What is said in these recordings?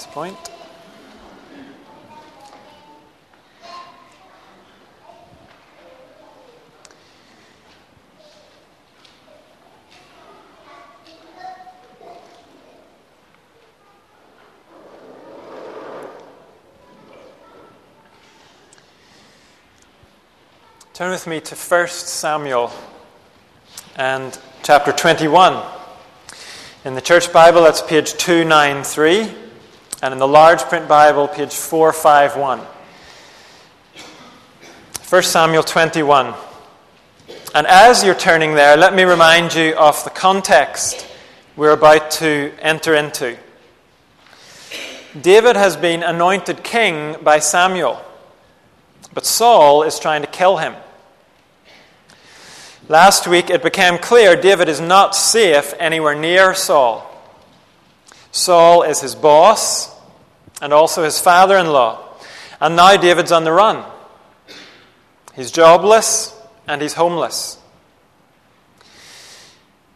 this point. Turn with me to 1 Samuel and chapter 21. In the Church Bible, that's page 293, and in the large print Bible, page 451. 1 Samuel 21. And as you're turning there, let me remind you of the context we're about to enter into. David has been anointed king by Samuel, but Saul is trying to kill him. Last week it became clear David is not safe anywhere near Saul. Saul is his boss and also his father in law. And now David's on the run. He's jobless and he's homeless.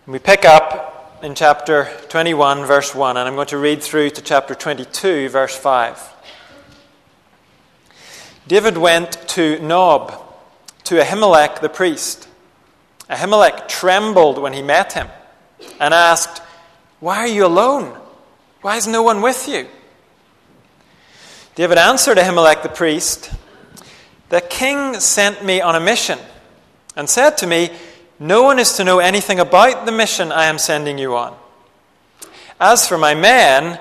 And We pick up in chapter 21, verse 1, and I'm going to read through to chapter 22, verse 5. David went to Nob, to Ahimelech the priest Ahimelech trembled when he met him and asked, Why are you alone? Why is no one with you? David answered Ahimelech the priest, The king sent me on a mission and said to me, No one is to know anything about the mission I am sending you on. As for my men,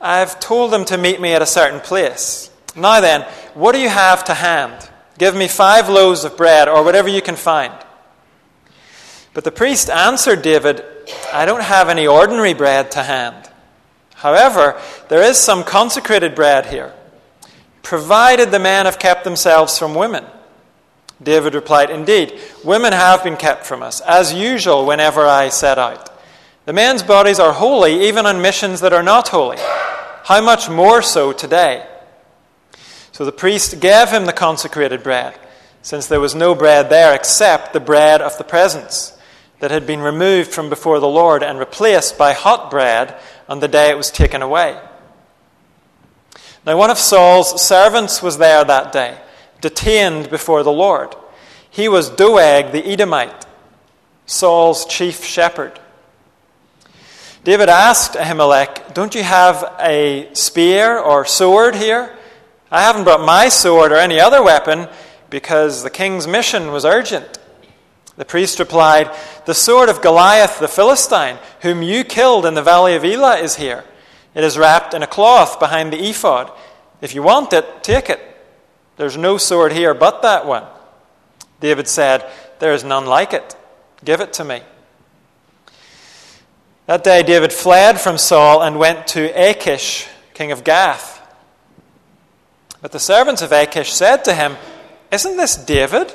I've told them to meet me at a certain place. Now then, what do you have to hand? Give me five loaves of bread or whatever you can find. But the priest answered David, I don't have any ordinary bread to hand. However, there is some consecrated bread here, provided the men have kept themselves from women. David replied, Indeed, women have been kept from us, as usual whenever I set out. The men's bodies are holy, even on missions that are not holy. How much more so today? So the priest gave him the consecrated bread, since there was no bread there except the bread of the presence that had been removed from before the Lord and replaced by hot bread on the day it was taken away. Now, one of Saul's servants was there that day, detained before the Lord. He was Doeg the Edomite, Saul's chief shepherd. David asked Ahimelech, Don't you have a spear or sword here? I haven't brought my sword or any other weapon because the king's mission was urgent. The priest replied, The sword of Goliath the Philistine, whom you killed in the valley of Elah, is here. It is wrapped in a cloth behind the ephod. If you want it, take it. There's no sword here but that one. David said, There is none like it. Give it to me. That day, David fled from Saul and went to Achish, king of Gath. But the servants of Achish said to him, Isn't this David?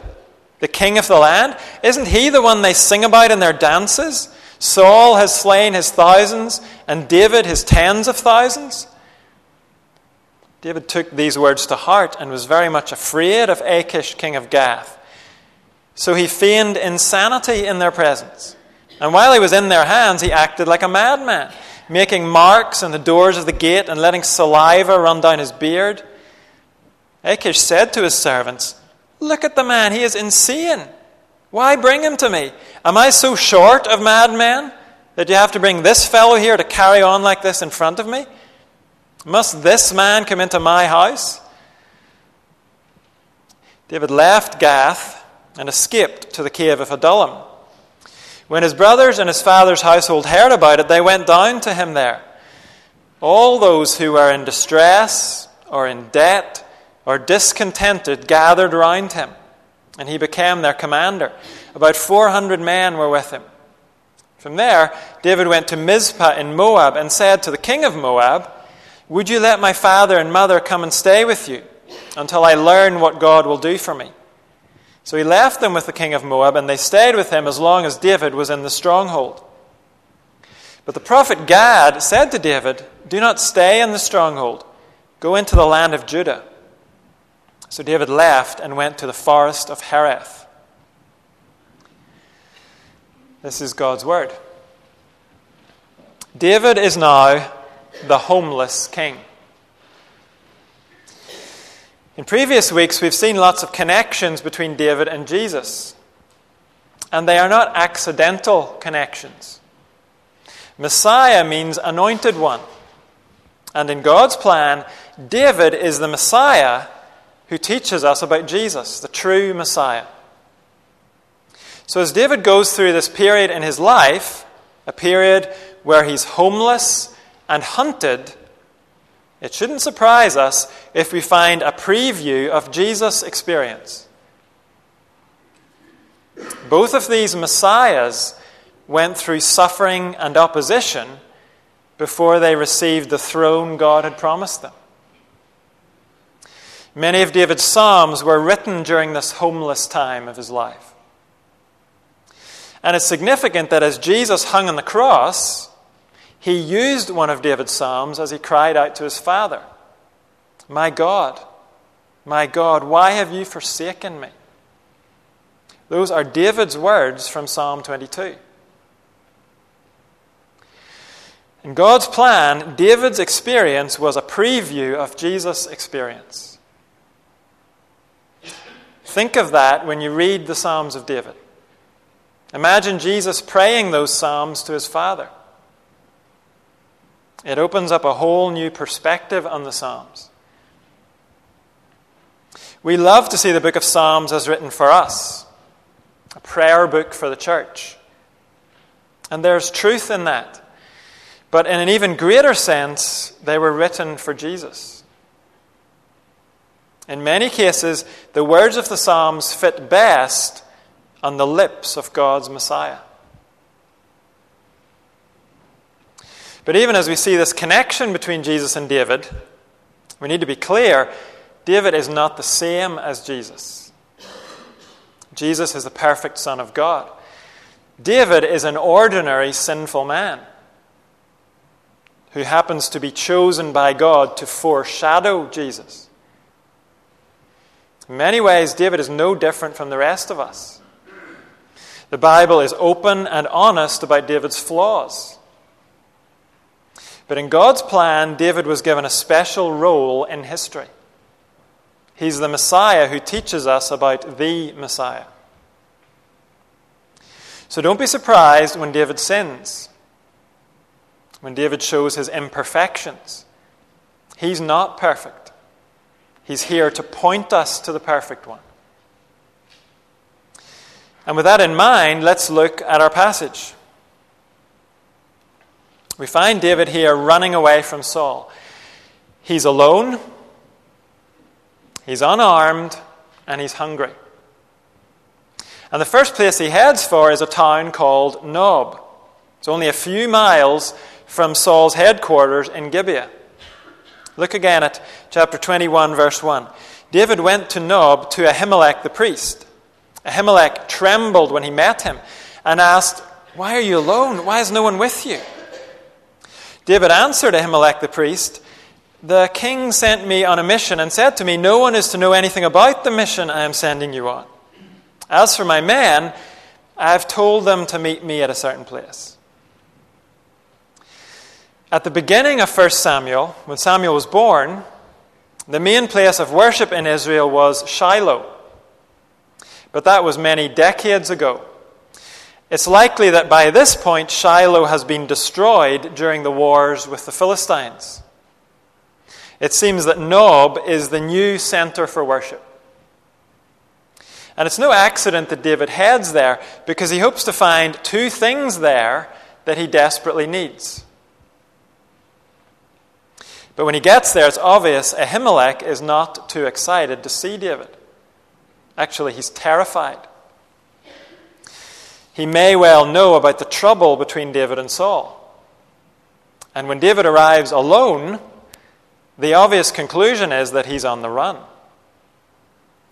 The king of the land? Isn't he the one they sing about in their dances? Saul has slain his thousands, and David his tens of thousands. David took these words to heart and was very much afraid of Achish, king of Gath. So he feigned insanity in their presence. And while he was in their hands, he acted like a madman, making marks on the doors of the gate and letting saliva run down his beard. Achish said to his servants, Look at the man, he is insane. Why bring him to me? Am I so short of madmen that you have to bring this fellow here to carry on like this in front of me? Must this man come into my house? David left Gath and escaped to the cave of Adullam. When his brothers and his father's household heard about it, they went down to him there. All those who were in distress or in debt or discontented gathered round him, and he became their commander. About 400 men were with him. From there, David went to Mizpah in Moab and said to the king of Moab, Would you let my father and mother come and stay with you until I learn what God will do for me? So he left them with the king of Moab, and they stayed with him as long as David was in the stronghold. But the prophet Gad said to David, Do not stay in the stronghold, go into the land of Judah. So David left and went to the forest of Hereth. This is God's word. David is now the homeless king. In previous weeks, we've seen lots of connections between David and Jesus. And they are not accidental connections. Messiah means anointed one. And in God's plan, David is the Messiah who teaches us about Jesus, the true Messiah. So, as David goes through this period in his life, a period where he's homeless and hunted, it shouldn't surprise us if we find a preview of Jesus' experience. Both of these messiahs went through suffering and opposition before they received the throne God had promised them. Many of David's Psalms were written during this homeless time of his life. And it's significant that as Jesus hung on the cross, he used one of David's Psalms as he cried out to his Father My God, my God, why have you forsaken me? Those are David's words from Psalm 22. In God's plan, David's experience was a preview of Jesus' experience. Think of that when you read the Psalms of David. Imagine Jesus praying those Psalms to his Father. It opens up a whole new perspective on the Psalms. We love to see the book of Psalms as written for us, a prayer book for the church. And there's truth in that. But in an even greater sense, they were written for Jesus. In many cases, the words of the Psalms fit best on the lips of God's Messiah. But even as we see this connection between Jesus and David, we need to be clear David is not the same as Jesus. Jesus is the perfect Son of God. David is an ordinary sinful man who happens to be chosen by God to foreshadow Jesus. In many ways, David is no different from the rest of us. The Bible is open and honest about David's flaws. But in God's plan, David was given a special role in history. He's the Messiah who teaches us about the Messiah. So don't be surprised when David sins when David shows his imperfections. He's not perfect. He's here to point us to the perfect one. And with that in mind, let's look at our passage. We find David here running away from Saul. He's alone, he's unarmed, and he's hungry. And the first place he heads for is a town called Nob. It's only a few miles from Saul's headquarters in Gibeah. Look again at chapter 21, verse 1. David went to Nob to Ahimelech the priest. Ahimelech trembled when he met him and asked, Why are you alone? Why is no one with you? David answered Ahimelech the priest, The king sent me on a mission and said to me, No one is to know anything about the mission I am sending you on. As for my men, I have told them to meet me at a certain place. At the beginning of 1 Samuel, when Samuel was born, the main place of worship in Israel was Shiloh. But that was many decades ago. It's likely that by this point, Shiloh has been destroyed during the wars with the Philistines. It seems that Nob is the new center for worship. And it's no accident that David heads there because he hopes to find two things there that he desperately needs. But when he gets there, it's obvious Ahimelech is not too excited to see David. Actually, he's terrified. He may well know about the trouble between David and Saul. And when David arrives alone, the obvious conclusion is that he's on the run.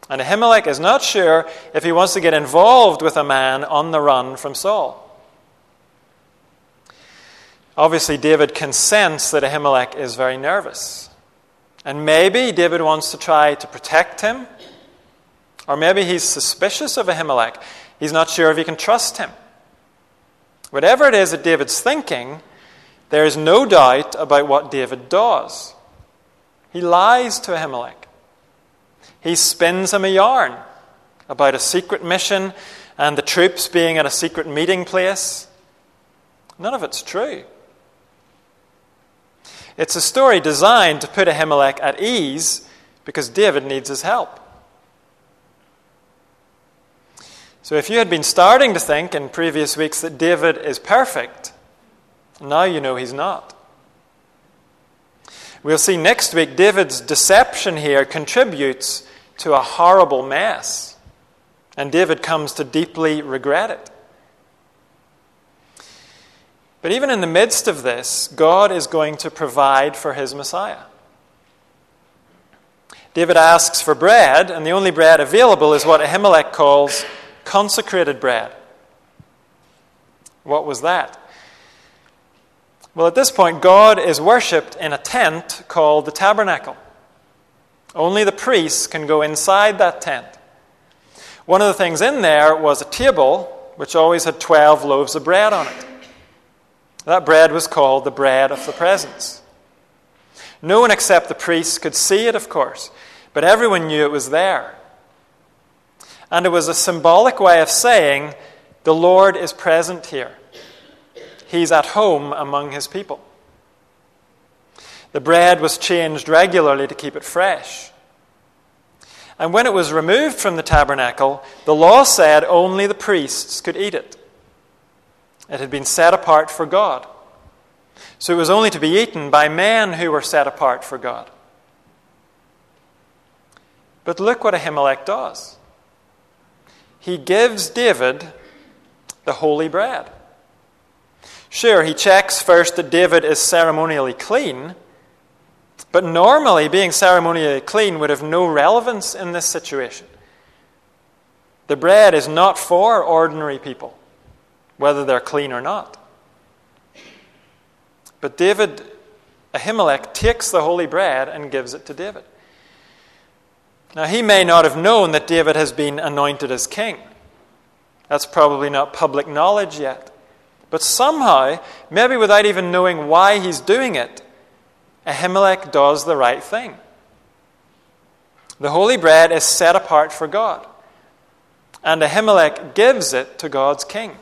And Ahimelech is not sure if he wants to get involved with a man on the run from Saul. Obviously, David can sense that Ahimelech is very nervous. And maybe David wants to try to protect him. Or maybe he's suspicious of Ahimelech. He's not sure if he can trust him. Whatever it is that David's thinking, there is no doubt about what David does. He lies to Ahimelech. He spins him a yarn about a secret mission and the troops being at a secret meeting place. None of it's true. It's a story designed to put Ahimelech at ease because David needs his help. So, if you had been starting to think in previous weeks that David is perfect, now you know he's not. We'll see next week David's deception here contributes to a horrible mess, and David comes to deeply regret it. But even in the midst of this, God is going to provide for his Messiah. David asks for bread, and the only bread available is what Ahimelech calls consecrated bread. What was that? Well, at this point, God is worshipped in a tent called the tabernacle. Only the priests can go inside that tent. One of the things in there was a table which always had 12 loaves of bread on it. That bread was called the bread of the presence. No one except the priests could see it, of course, but everyone knew it was there. And it was a symbolic way of saying, the Lord is present here. He's at home among his people. The bread was changed regularly to keep it fresh. And when it was removed from the tabernacle, the law said only the priests could eat it. It had been set apart for God. So it was only to be eaten by men who were set apart for God. But look what Ahimelech does he gives David the holy bread. Sure, he checks first that David is ceremonially clean, but normally being ceremonially clean would have no relevance in this situation. The bread is not for ordinary people, whether they're clean or not. But David, Ahimelech, takes the holy bread and gives it to David. Now, he may not have known that David has been anointed as king. That's probably not public knowledge yet. But somehow, maybe without even knowing why he's doing it, Ahimelech does the right thing. The holy bread is set apart for God, and Ahimelech gives it to God's king.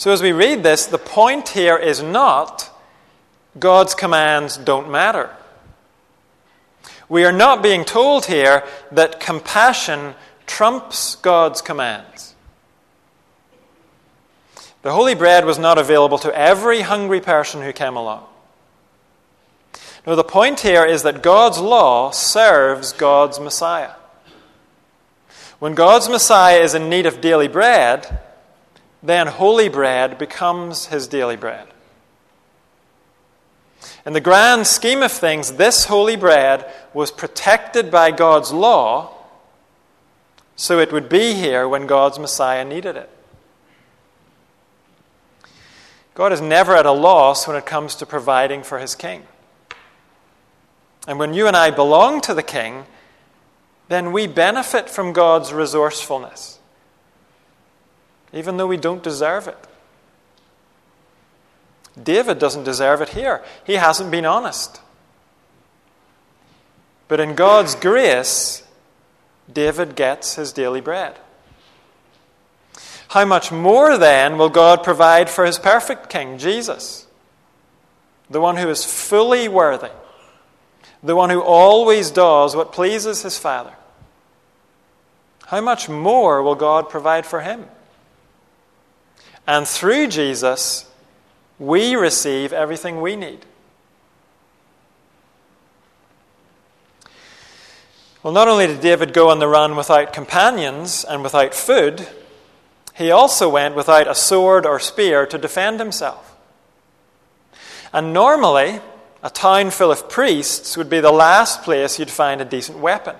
So, as we read this, the point here is not God's commands don't matter. We are not being told here that compassion trumps God's commands. The holy bread was not available to every hungry person who came along. No, the point here is that God's law serves God's Messiah. When God's Messiah is in need of daily bread, then holy bread becomes his daily bread. In the grand scheme of things, this holy bread was protected by God's law, so it would be here when God's Messiah needed it. God is never at a loss when it comes to providing for his king. And when you and I belong to the king, then we benefit from God's resourcefulness, even though we don't deserve it. David doesn't deserve it here. He hasn't been honest. But in God's grace, David gets his daily bread. How much more then will God provide for his perfect king, Jesus? The one who is fully worthy, the one who always does what pleases his Father. How much more will God provide for him? And through Jesus, we receive everything we need. Well, not only did David go on the run without companions and without food, he also went without a sword or spear to defend himself. And normally, a town full of priests would be the last place you'd find a decent weapon.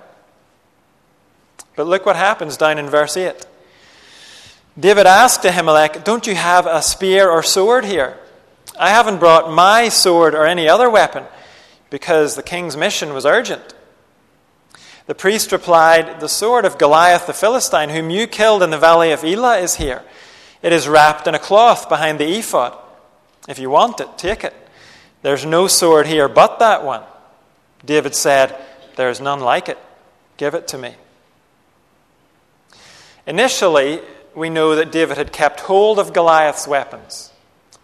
But look what happens down in verse 8. David asked Ahimelech, Don't you have a spear or sword here? I haven't brought my sword or any other weapon because the king's mission was urgent. The priest replied, The sword of Goliath the Philistine, whom you killed in the valley of Elah, is here. It is wrapped in a cloth behind the ephod. If you want it, take it. There's no sword here but that one. David said, There is none like it. Give it to me. Initially, we know that David had kept hold of Goliath's weapons.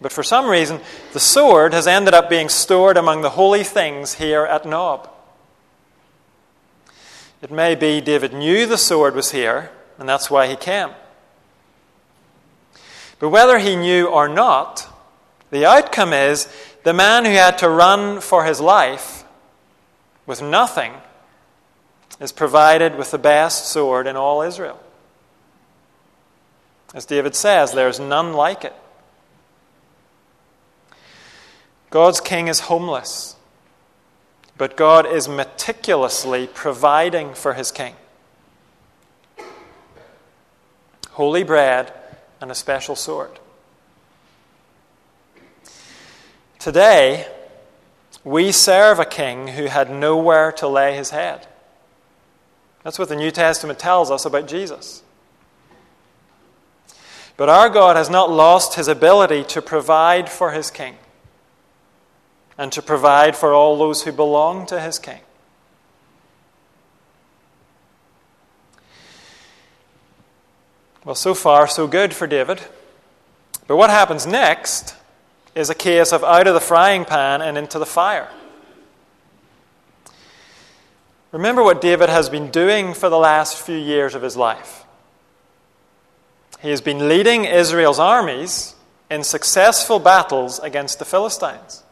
But for some reason, the sword has ended up being stored among the holy things here at Nob. It may be David knew the sword was here, and that's why he came. But whether he knew or not, the outcome is the man who had to run for his life with nothing is provided with the best sword in all Israel. As David says, there is none like it. God's king is homeless, but God is meticulously providing for his king holy bread and a special sword. Today, we serve a king who had nowhere to lay his head. That's what the New Testament tells us about Jesus. But our God has not lost his ability to provide for his king and to provide for all those who belong to his king. Well, so far, so good for David. But what happens next is a case of out of the frying pan and into the fire. Remember what David has been doing for the last few years of his life. He has been leading Israel's armies in successful battles against the Philistines.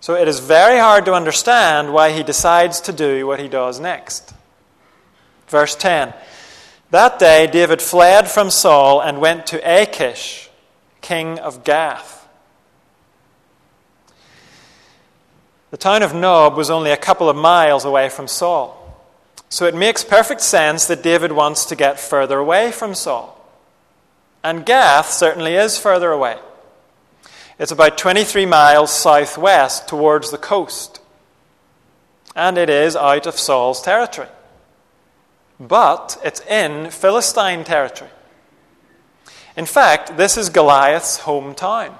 So it is very hard to understand why he decides to do what he does next. Verse 10 That day David fled from Saul and went to Achish, king of Gath. The town of Nob was only a couple of miles away from Saul. So it makes perfect sense that David wants to get further away from Saul. And Gath certainly is further away. It's about 23 miles southwest towards the coast. And it is out of Saul's territory. But it's in Philistine territory. In fact, this is Goliath's hometown.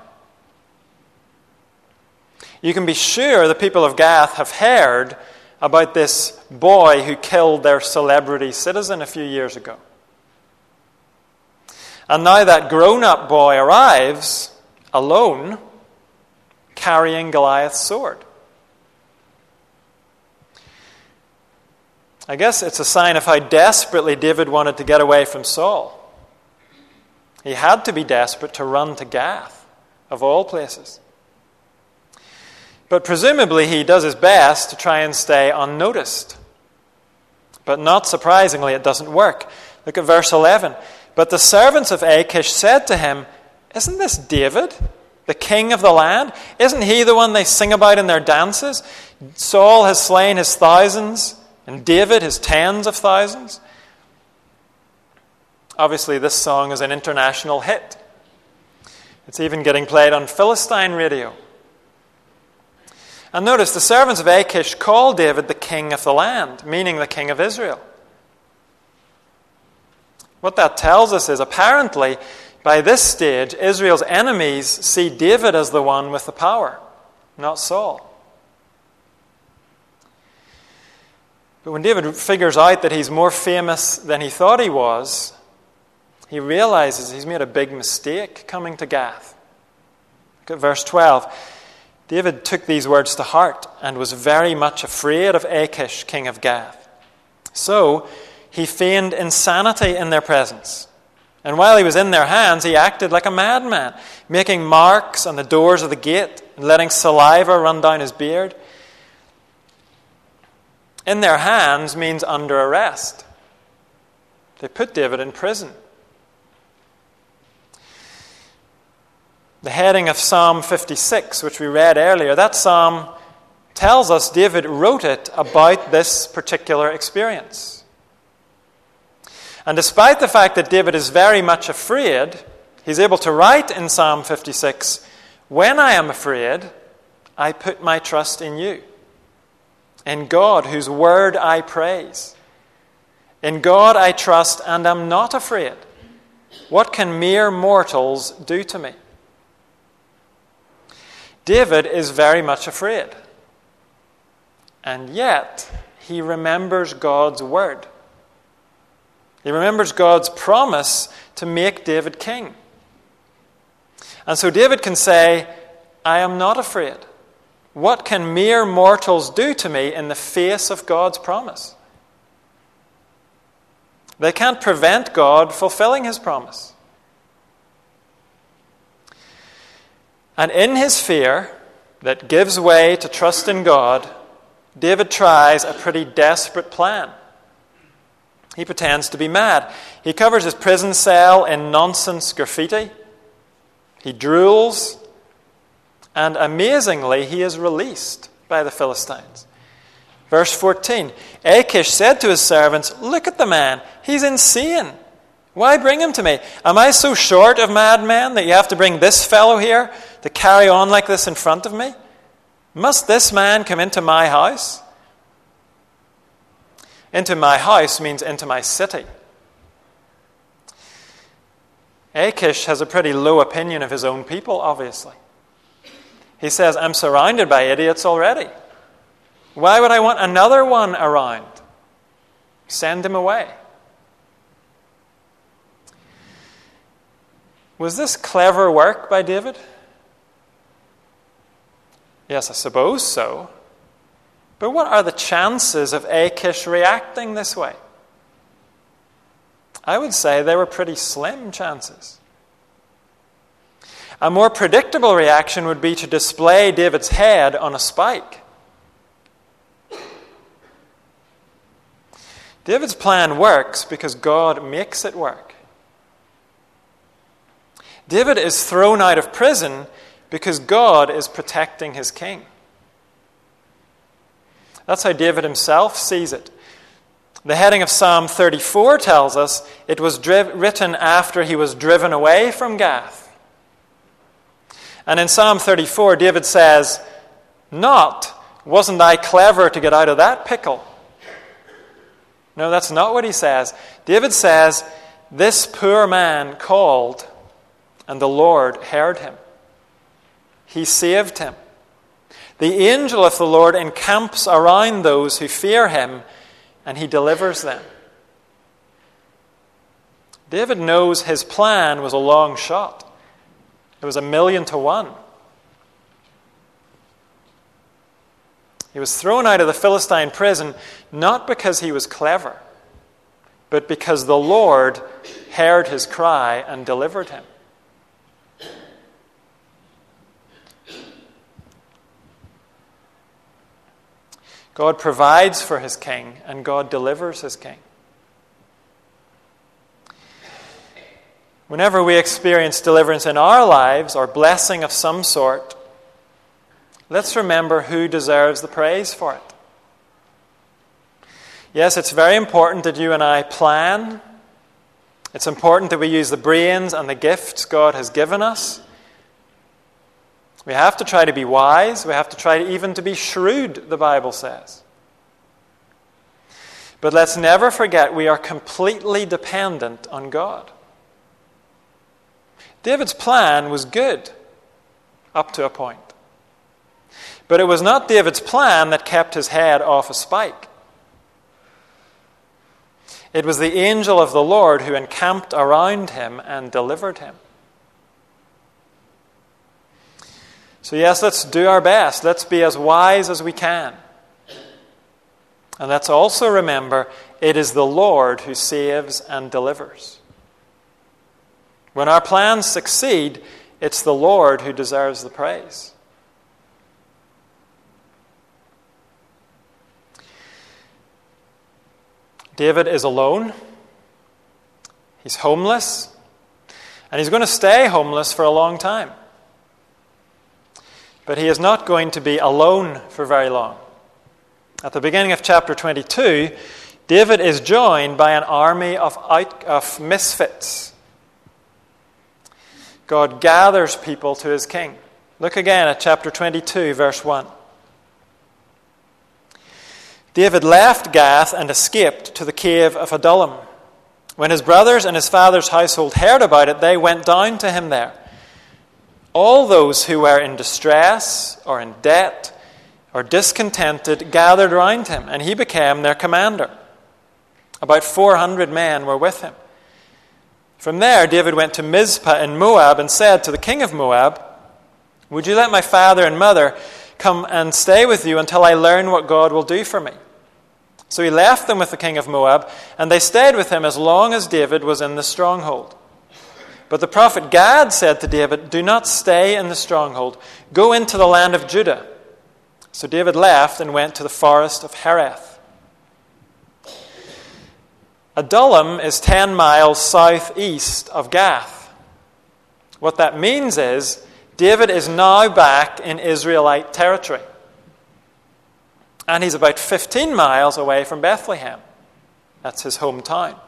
You can be sure the people of Gath have heard about this boy who killed their celebrity citizen a few years ago. And now that grown up boy arrives alone, carrying Goliath's sword. I guess it's a sign of how desperately David wanted to get away from Saul. He had to be desperate to run to Gath, of all places. But presumably, he does his best to try and stay unnoticed. But not surprisingly, it doesn't work. Look at verse 11. But the servants of Achish said to him, Isn't this David, the king of the land? Isn't he the one they sing about in their dances? Saul has slain his thousands, and David his tens of thousands. Obviously, this song is an international hit. It's even getting played on Philistine radio. And notice the servants of Achish call David the king of the land, meaning the king of Israel. What that tells us is apparently, by this stage, Israel's enemies see David as the one with the power, not Saul. But when David figures out that he's more famous than he thought he was, he realizes he's made a big mistake coming to Gath. Look at verse 12. David took these words to heart and was very much afraid of Achish, king of Gath. So he feigned insanity in their presence. And while he was in their hands, he acted like a madman, making marks on the doors of the gate and letting saliva run down his beard. In their hands means under arrest. They put David in prison. The heading of Psalm 56, which we read earlier, that psalm tells us David wrote it about this particular experience. And despite the fact that David is very much afraid, he's able to write in Psalm 56 When I am afraid, I put my trust in you, in God, whose word I praise. In God I trust and am not afraid. What can mere mortals do to me? David is very much afraid. And yet, he remembers God's word. He remembers God's promise to make David king. And so David can say, I am not afraid. What can mere mortals do to me in the face of God's promise? They can't prevent God fulfilling his promise. And in his fear that gives way to trust in God, David tries a pretty desperate plan. He pretends to be mad. He covers his prison cell in nonsense graffiti. He drools. And amazingly, he is released by the Philistines. Verse 14 Achish said to his servants, Look at the man. He's insane. Why bring him to me? Am I so short of madmen that you have to bring this fellow here to carry on like this in front of me? Must this man come into my house? Into my house means into my city. Achish has a pretty low opinion of his own people, obviously. He says, I'm surrounded by idiots already. Why would I want another one around? Send him away. Was this clever work by David? Yes, I suppose so. But what are the chances of Achish reacting this way? I would say they were pretty slim chances. A more predictable reaction would be to display David's head on a spike. David's plan works because God makes it work. David is thrown out of prison because God is protecting his king. That's how David himself sees it. The heading of Psalm 34 tells us it was driv- written after he was driven away from Gath. And in Psalm 34, David says, Not, wasn't I clever to get out of that pickle? No, that's not what he says. David says, This poor man called, and the Lord heard him. He saved him. The angel of the Lord encamps around those who fear him, and he delivers them. David knows his plan was a long shot, it was a million to one. He was thrown out of the Philistine prison not because he was clever, but because the Lord heard his cry and delivered him. God provides for his king, and God delivers his king. Whenever we experience deliverance in our lives or blessing of some sort, let's remember who deserves the praise for it. Yes, it's very important that you and I plan. It's important that we use the brains and the gifts God has given us. We have to try to be wise. We have to try even to be shrewd, the Bible says. But let's never forget we are completely dependent on God. David's plan was good up to a point. But it was not David's plan that kept his head off a spike. It was the angel of the Lord who encamped around him and delivered him. So, yes, let's do our best. Let's be as wise as we can. And let's also remember it is the Lord who saves and delivers. When our plans succeed, it's the Lord who deserves the praise. David is alone. He's homeless. And he's going to stay homeless for a long time. But he is not going to be alone for very long. At the beginning of chapter 22, David is joined by an army of, out, of misfits. God gathers people to his king. Look again at chapter 22, verse 1. David left Gath and escaped to the cave of Adullam. When his brothers and his father's household heard about it, they went down to him there all those who were in distress or in debt or discontented gathered round him, and he became their commander. About 400 men were with him. From there, David went to Mizpah in Moab and said to the king of Moab, Would you let my father and mother come and stay with you until I learn what God will do for me? So he left them with the king of Moab, and they stayed with him as long as David was in the stronghold. But the prophet Gad said to David, Do not stay in the stronghold. Go into the land of Judah. So David left and went to the forest of Hereth. Adullam is 10 miles southeast of Gath. What that means is David is now back in Israelite territory. And he's about 15 miles away from Bethlehem. That's his hometown.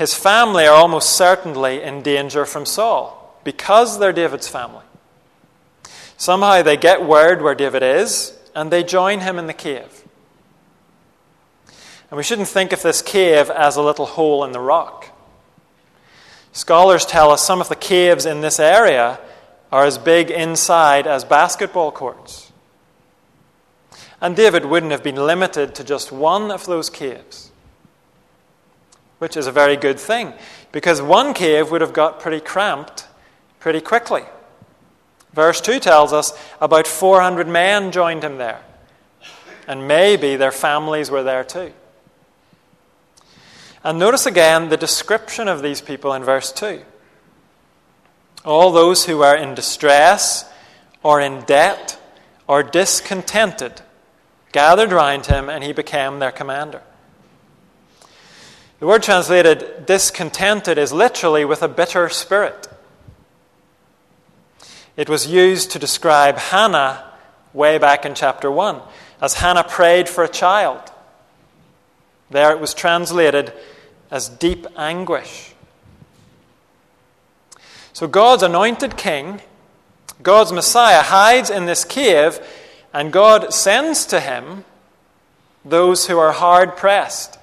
His family are almost certainly in danger from Saul because they're David's family. Somehow they get word where David is and they join him in the cave. And we shouldn't think of this cave as a little hole in the rock. Scholars tell us some of the caves in this area are as big inside as basketball courts. And David wouldn't have been limited to just one of those caves, which is a very good thing, because one cave would have got pretty cramped pretty quickly. Verse 2 tells us about 400 men joined him there. And maybe their families were there too. And notice again the description of these people in verse 2. All those who are in distress or in debt or discontented gathered round him, and he became their commander. The word translated discontented is literally with a bitter spirit. It was used to describe Hannah way back in chapter 1, as Hannah prayed for a child. There it was translated as deep anguish. So God's anointed king, God's Messiah, hides in this cave, and God sends to him those who are hard pressed,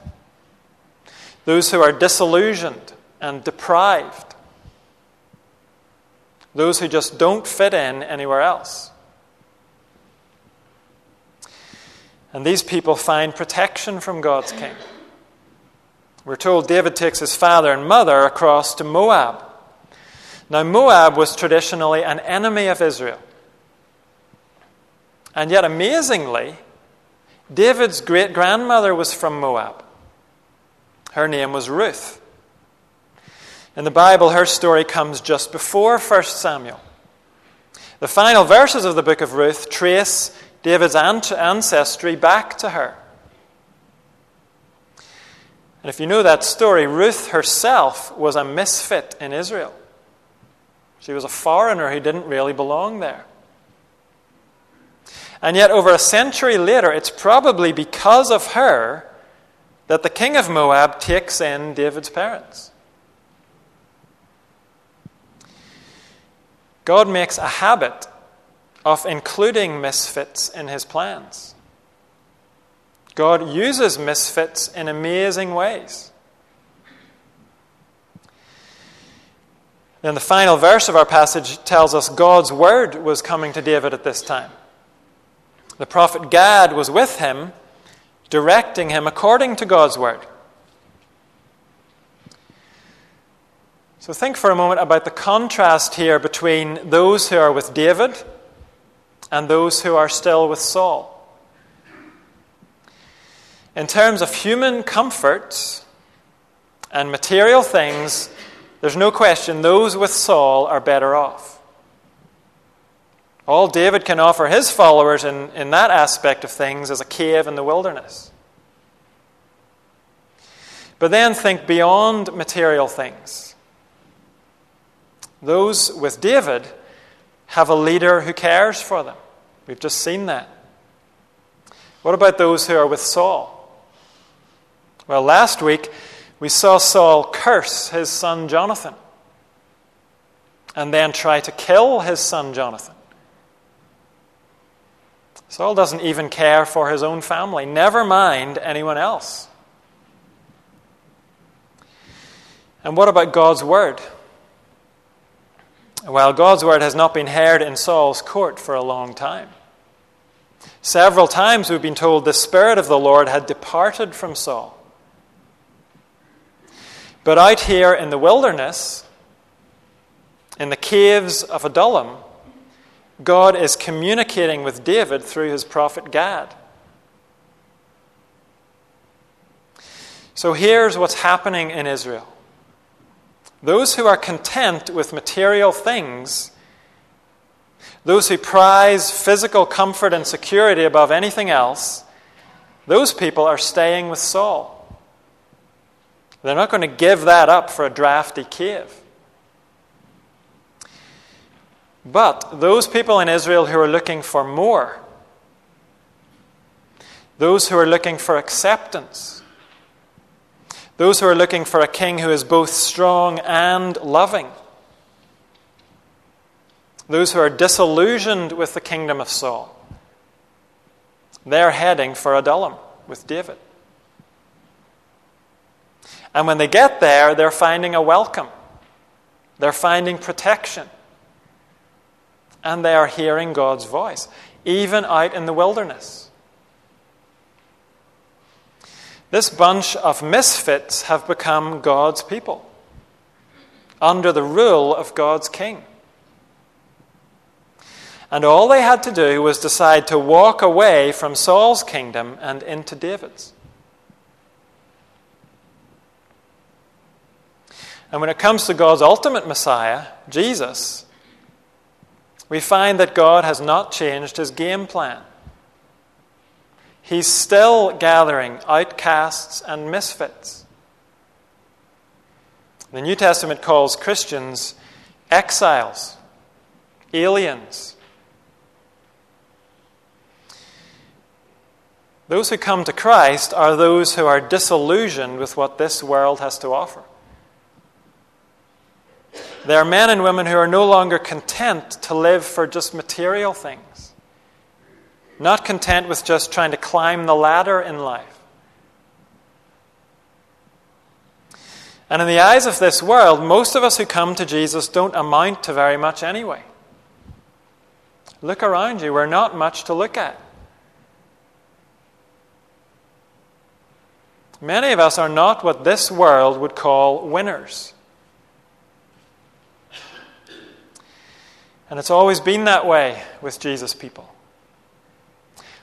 those who are disillusioned and deprived those who just don't fit in anywhere else. And these people find protection from God's king. We're told David takes his father and mother across to Moab. Now, Moab was traditionally an enemy of Israel. And yet, amazingly, David's great grandmother was from Moab. Her name was Ruth. In the Bible, her story comes just before 1 Samuel. The final verses of the book of Ruth trace David's ancestry back to her. And if you know that story, Ruth herself was a misfit in Israel. She was a foreigner who didn't really belong there. And yet, over a century later, it's probably because of her that the king of Moab takes in David's parents. God makes a habit of including misfits in his plans. God uses misfits in amazing ways. Then the final verse of our passage tells us God's word was coming to David at this time. The prophet Gad was with him, directing him according to God's word. So think for a moment about the contrast here between those who are with David and those who are still with Saul. In terms of human comforts and material things, there's no question those with Saul are better off. All David can offer his followers in, in that aspect of things is a cave in the wilderness. But then think beyond material things. Those with David have a leader who cares for them. We've just seen that. What about those who are with Saul? Well, last week we saw Saul curse his son Jonathan and then try to kill his son Jonathan. Saul doesn't even care for his own family, never mind anyone else. And what about God's word? Well, God's word has not been heard in Saul's court for a long time. Several times we've been told the Spirit of the Lord had departed from Saul. But out here in the wilderness, in the caves of Adullam, God is communicating with David through his prophet Gad. So here's what's happening in Israel those who are content with material things, those who prize physical comfort and security above anything else, those people are staying with Saul. They're not going to give that up for a drafty cave. But those people in Israel who are looking for more, those who are looking for acceptance, those who are looking for a king who is both strong and loving, those who are disillusioned with the kingdom of Saul, they're heading for Adullam with David. And when they get there, they're finding a welcome, they're finding protection, and they are hearing God's voice, even out in the wilderness. This bunch of misfits have become God's people under the rule of God's king. And all they had to do was decide to walk away from Saul's kingdom and into David's. And when it comes to God's ultimate Messiah, Jesus, we find that God has not changed his game plan. He's still gathering outcasts and misfits. The New Testament calls Christians exiles, aliens. Those who come to Christ are those who are disillusioned with what this world has to offer. There are men and women who are no longer content to live for just material things, not content with just trying to climb the ladder in life. And in the eyes of this world, most of us who come to Jesus don't amount to very much anyway. Look around you, we're not much to look at. Many of us are not what this world would call winners. And it's always been that way with Jesus' people.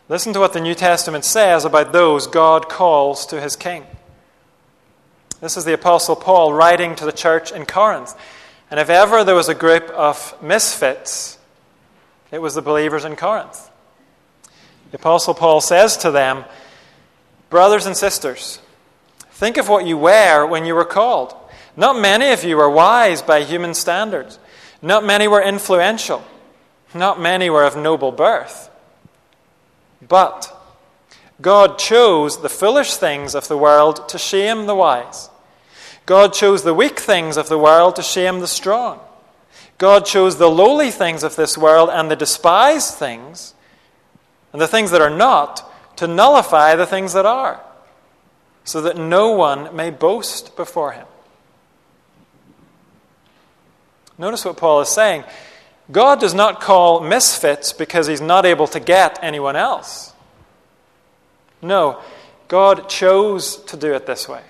Listen to what the New Testament says about those God calls to his king. This is the Apostle Paul writing to the church in Corinth. And if ever there was a group of misfits, it was the believers in Corinth. The Apostle Paul says to them, Brothers and sisters, think of what you were when you were called. Not many of you were wise by human standards. Not many were influential. Not many were of noble birth. But God chose the foolish things of the world to shame the wise. God chose the weak things of the world to shame the strong. God chose the lowly things of this world and the despised things, and the things that are not, to nullify the things that are, so that no one may boast before him. Notice what Paul is saying. God does not call misfits because he's not able to get anyone else. No, God chose to do it this way.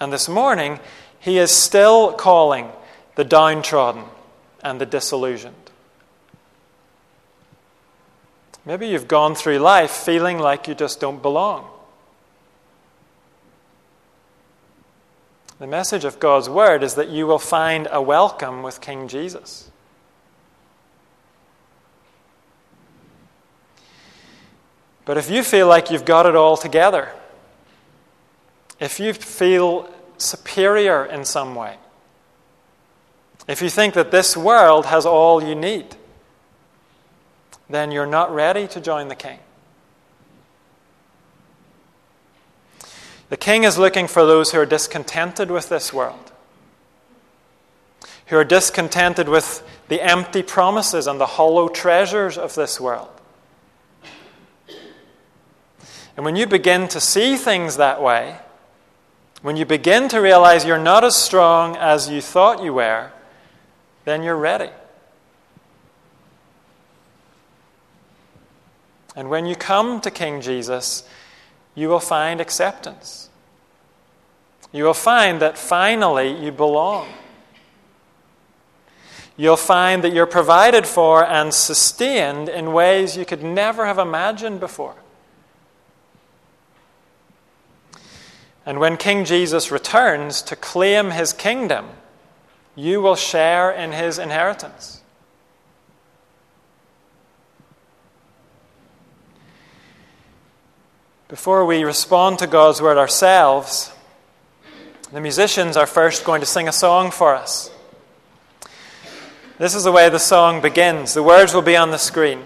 And this morning, he is still calling the downtrodden and the disillusioned. Maybe you've gone through life feeling like you just don't belong. The message of God's word is that you will find a welcome with King Jesus. But if you feel like you've got it all together, if you feel superior in some way, if you think that this world has all you need, then you're not ready to join the king. The king is looking for those who are discontented with this world, who are discontented with the empty promises and the hollow treasures of this world. And when you begin to see things that way, when you begin to realize you're not as strong as you thought you were, then you're ready. And when you come to King Jesus, you will find acceptance. You will find that finally you belong. You'll find that you're provided for and sustained in ways you could never have imagined before. And when King Jesus returns to claim his kingdom, you will share in his inheritance. Before we respond to God's word ourselves, the musicians are first going to sing a song for us. This is the way the song begins. The words will be on the screen.